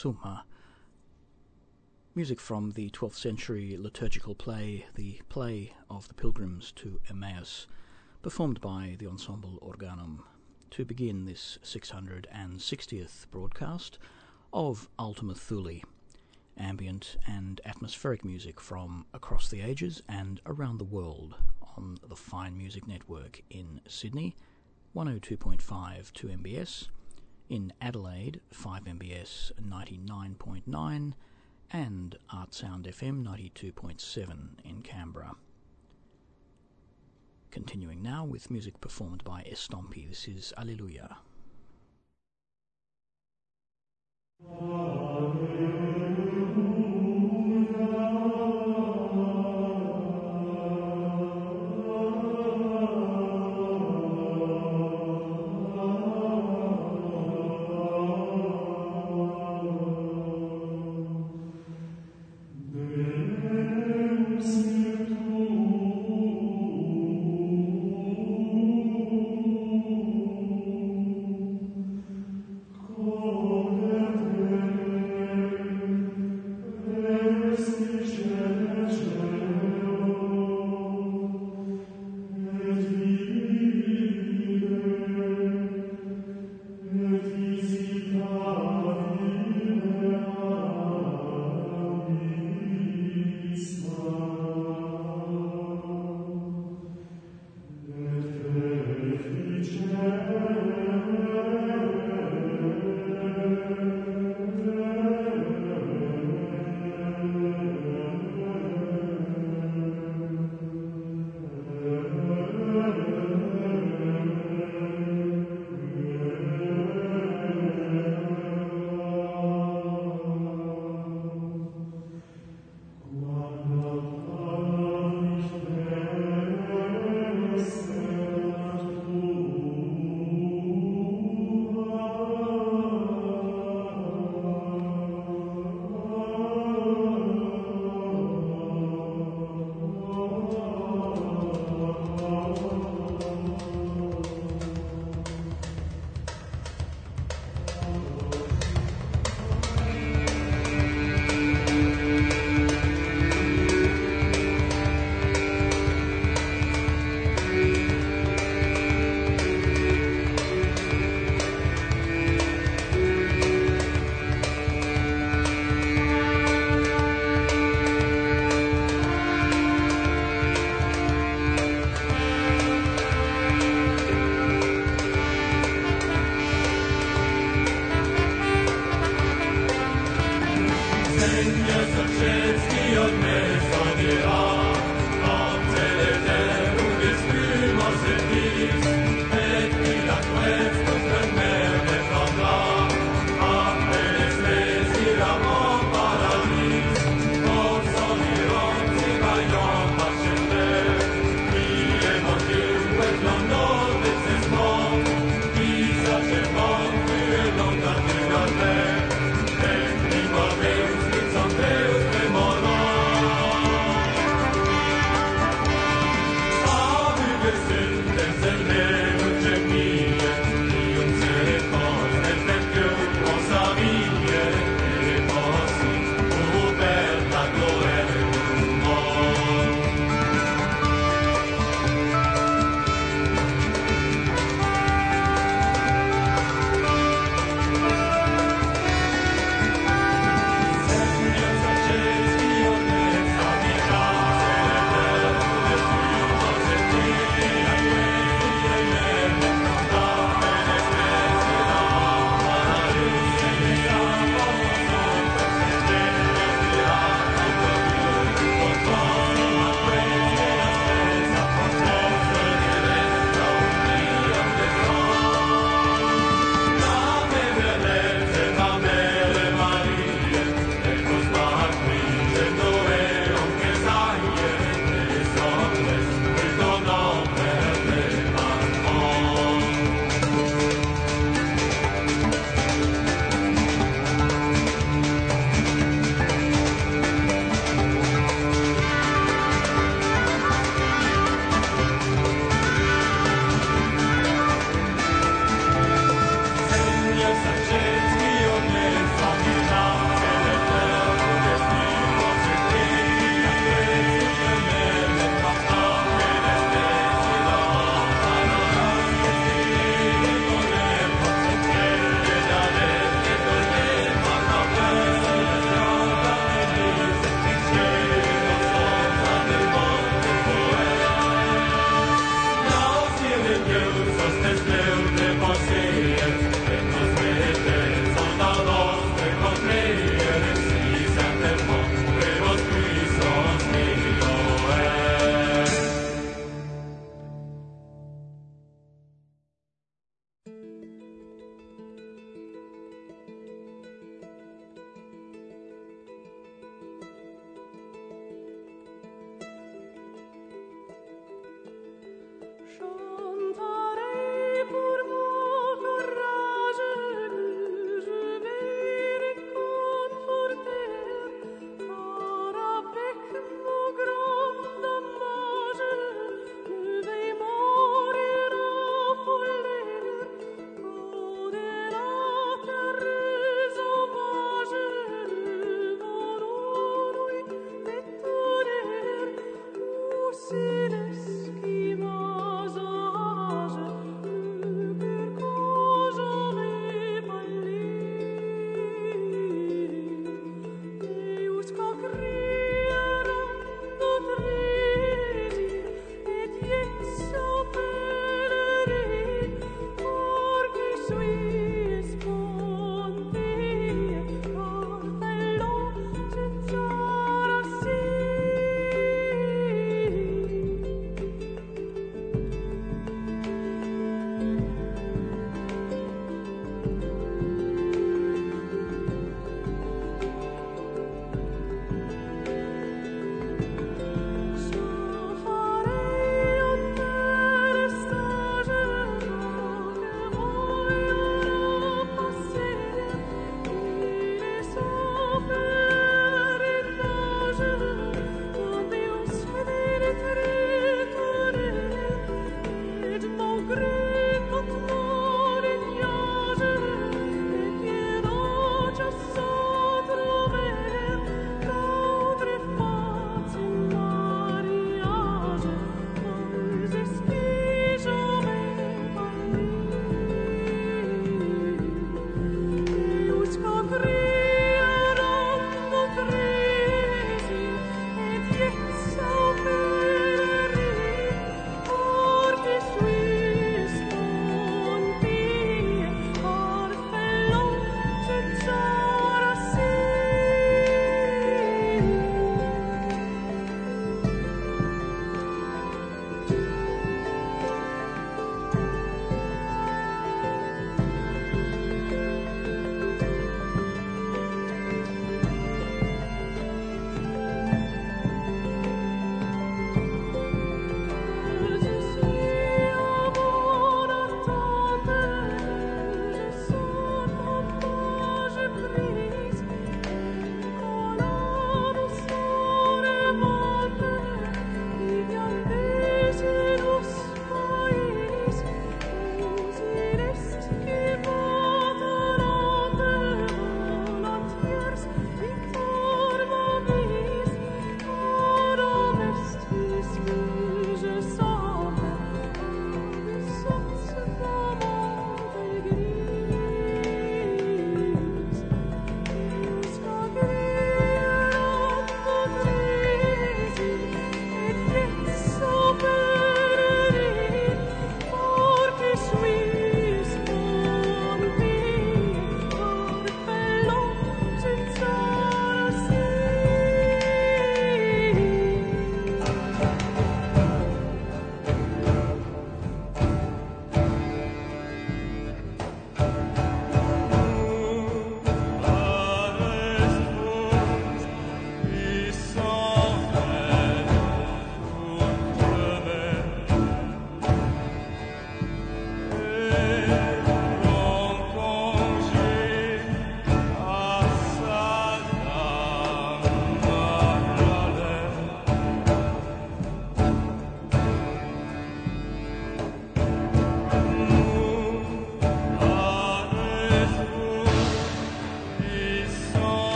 Summa. Music from the 12th century liturgical play, The Play of the Pilgrims to Emmaus, performed by the Ensemble Organum, to begin this 660th broadcast of Ultima Thule, ambient and atmospheric music from across the ages and around the world on the Fine Music Network in Sydney, 102.5 2MBS, in Adelaide, 5 MBS 99.9, and Artsound FM 92.7 in Canberra. Continuing now with music performed by Estampie, this is Alleluia.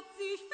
hat sich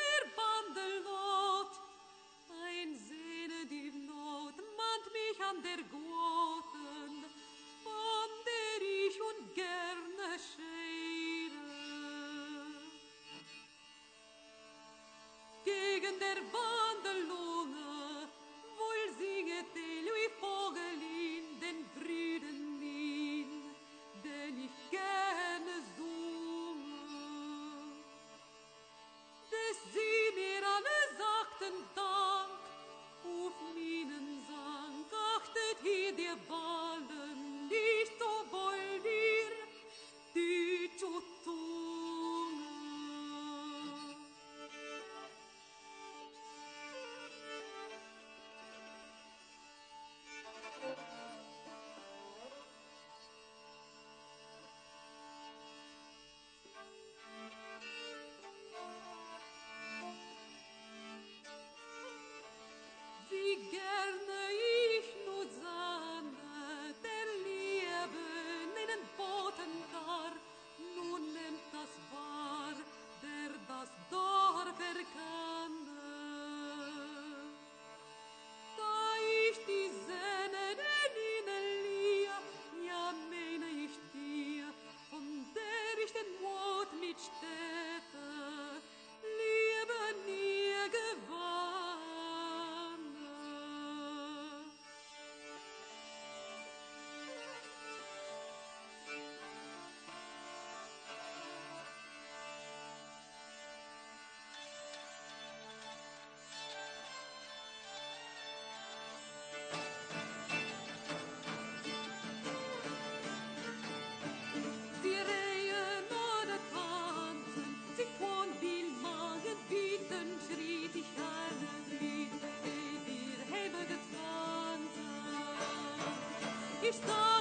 cristal.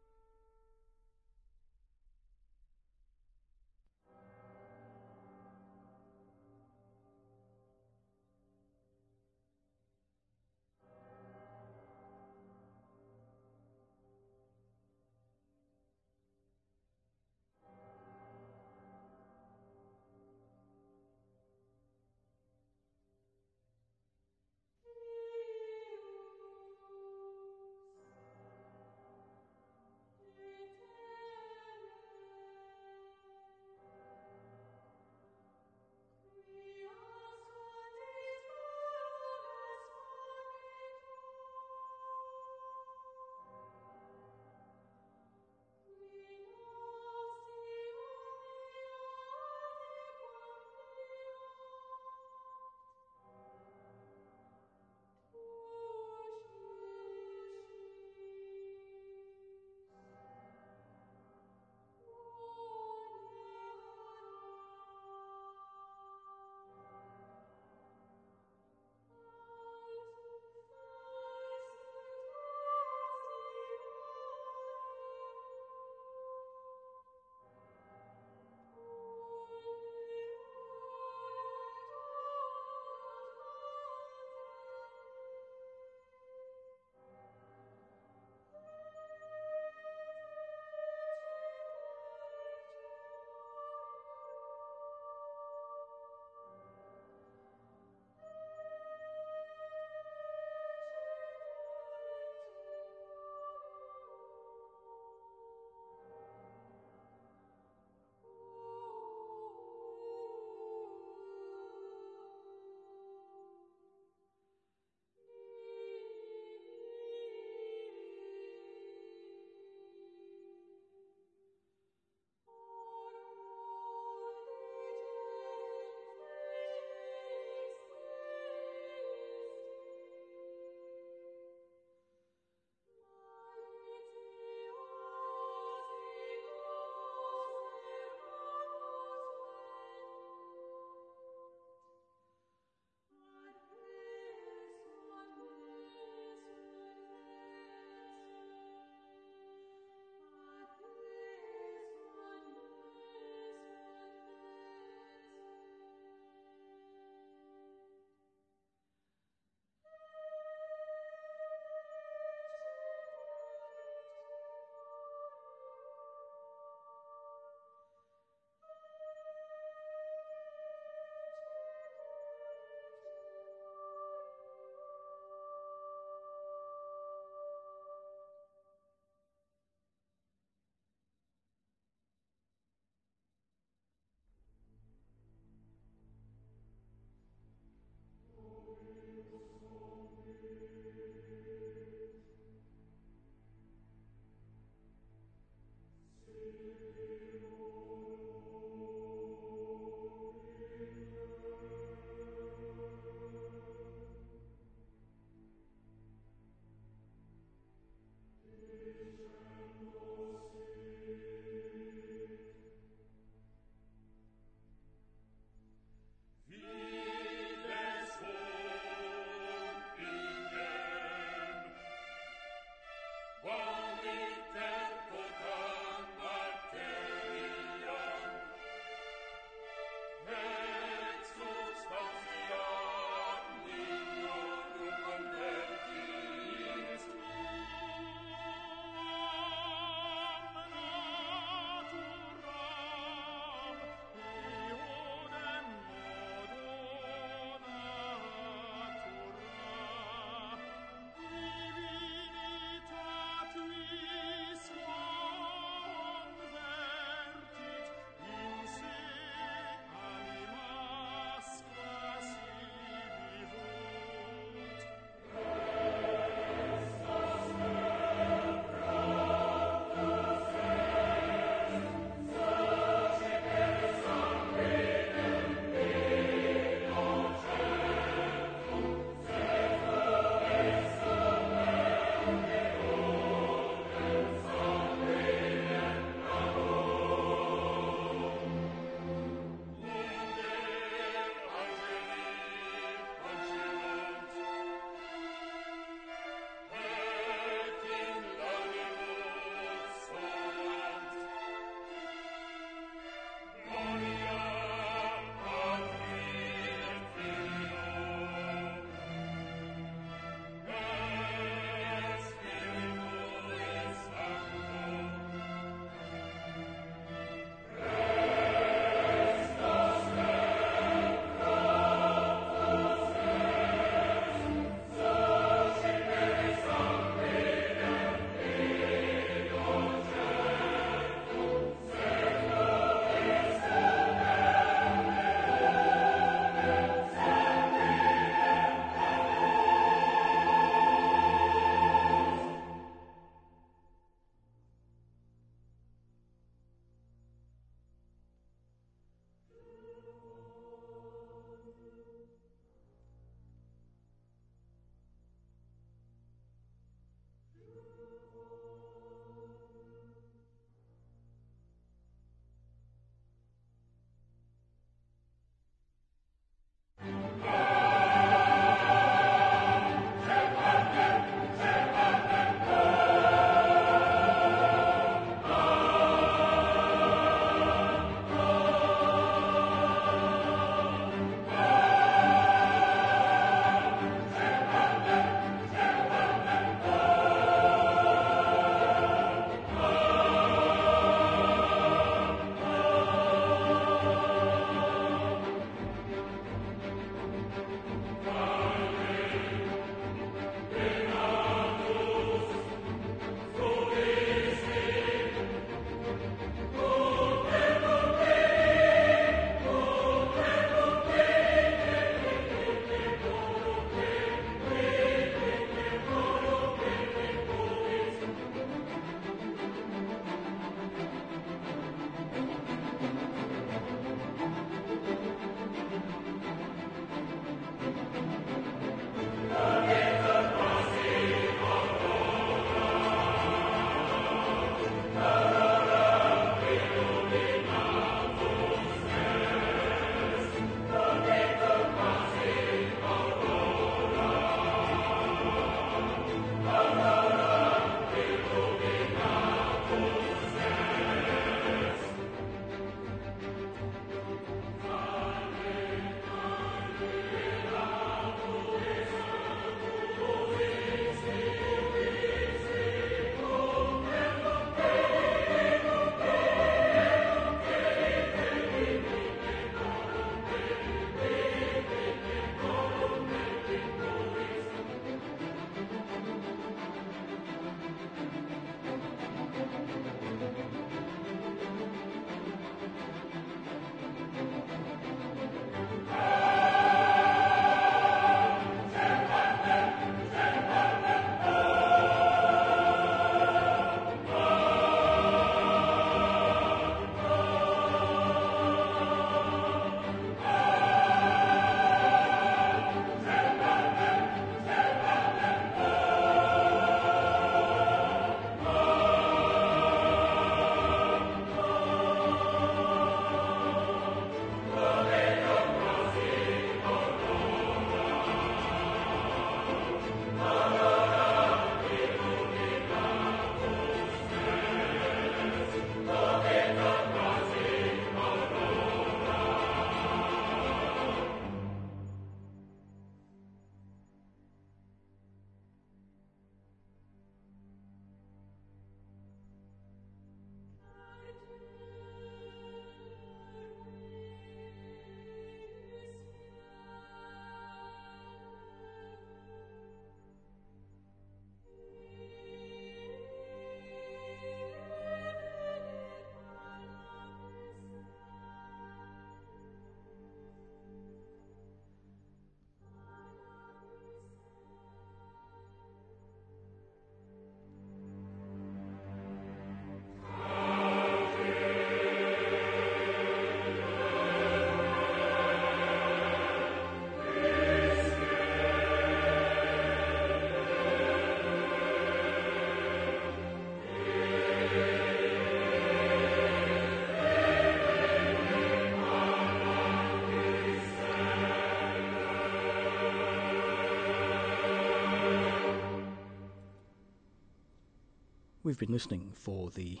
We've been listening for the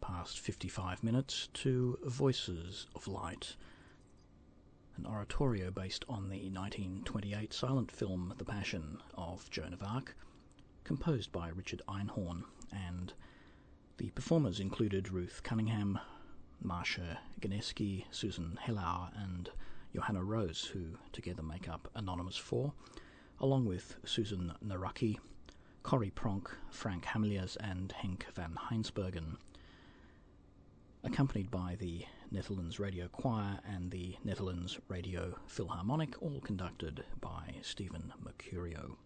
past 55 minutes to Voices of Light, an oratorio based on the 1928 silent film The Passion of Joan of Arc, composed by Richard Einhorn, and the performers included Ruth Cunningham, Marsha Genensky, Susan Hellauer, and Johanna Rose, who together make up Anonymous 4, along with Susan Narucki, Corrie Pronk, Frank Hameleers, and Henk van Heijnsbergen, accompanied by the Netherlands Radio Choir and the Netherlands Radio Philharmonic, all conducted by Steven Mercurio.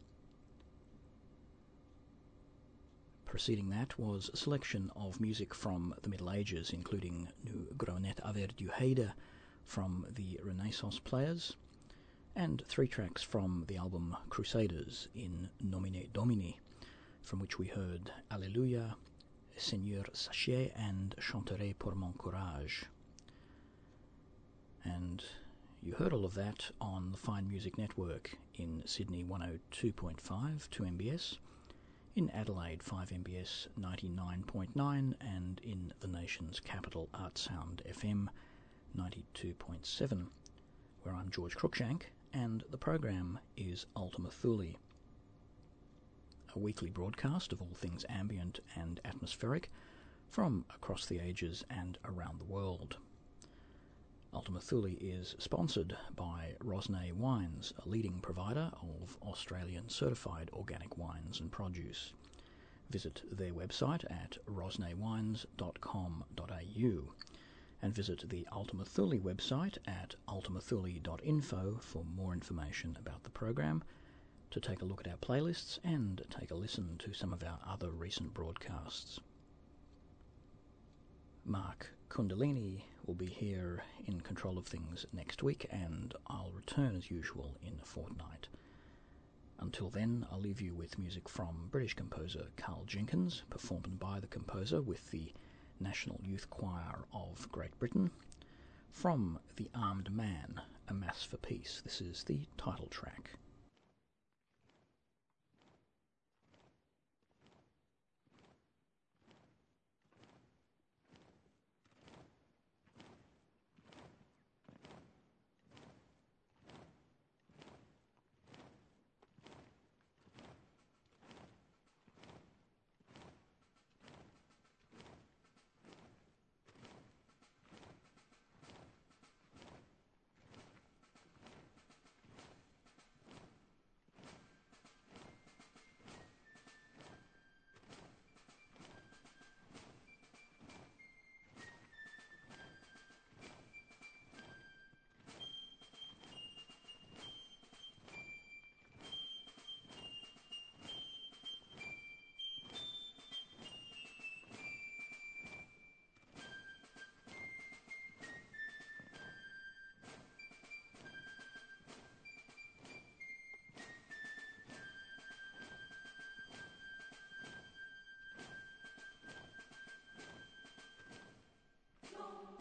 Preceding that was a selection of music from the Middle Ages, including Nu Grünet Aver Diu Heide from the Renaissance Players, and three tracks from the album Crusaders in Nomine Domini from which we heard Alleluia, Seigneur Sachet, and Chanterai pour mon courage. And you heard all of that on the Fine Music Network in Sydney 102.5 2MBS, in Adelaide 5MBS 99.9, and in the nation's capital Artsound FM 92.7, where I'm George Cruikshank, and the program is Ultima Thule a weekly broadcast of all things ambient and atmospheric from across the ages and around the world. Ultima Thule is sponsored by Rosnay Wines, a leading provider of Australian certified organic wines and produce. Visit their website at rosnaywines.com.au and visit the Ultima Thule website at ultimathule.info for more information about the program to take a look at our playlists and take a listen to some of our other recent broadcasts. Mark Kundalini will be here in control of things next week, and I'll return as usual in a fortnight. Until then, I'll leave you with music from British composer Karl Jenkins, performed by the composer with the National Youth Choir of Great Britain. From The Armed Man, A Mass for Peace, this is the title track.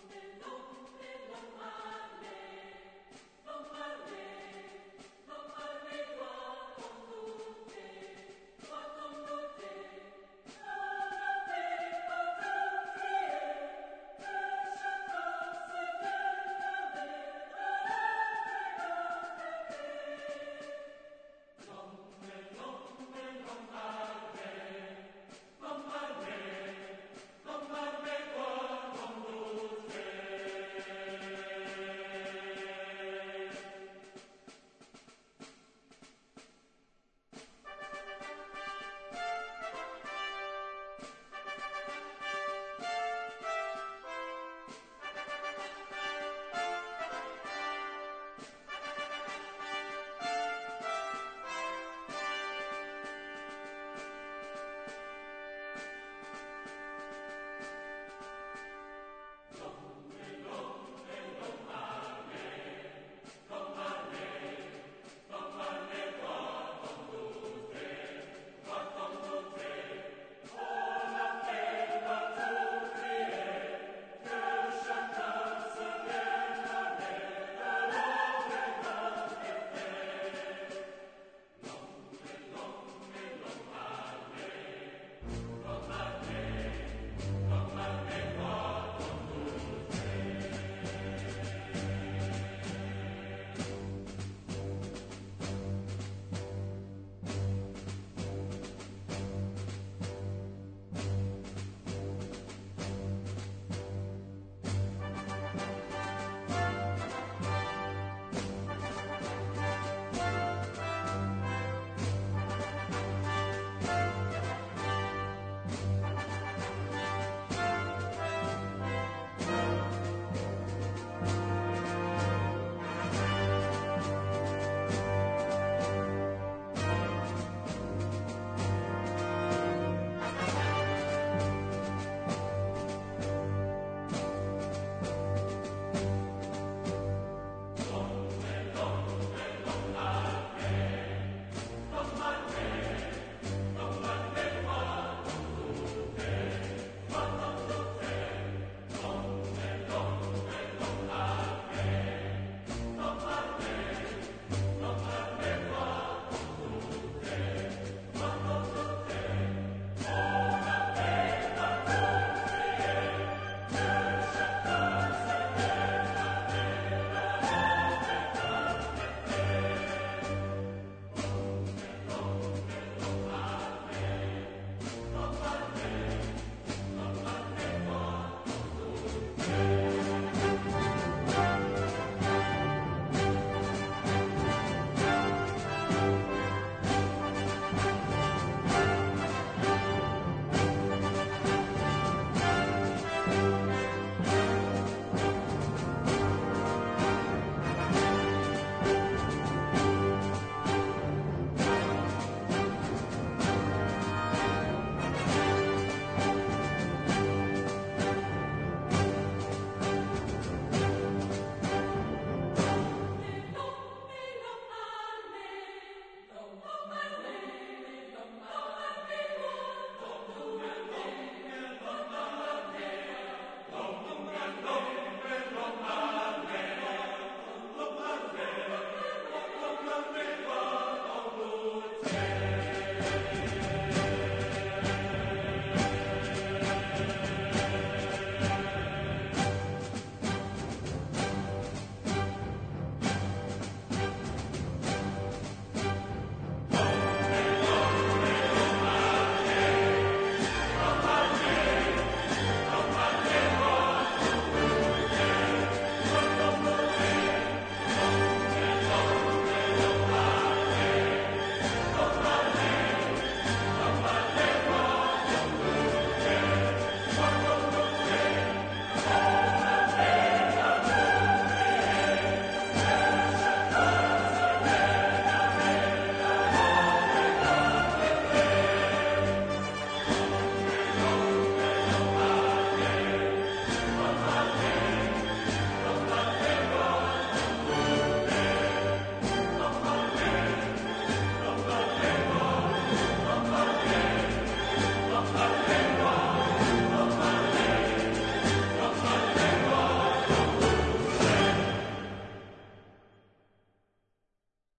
Hallelujah.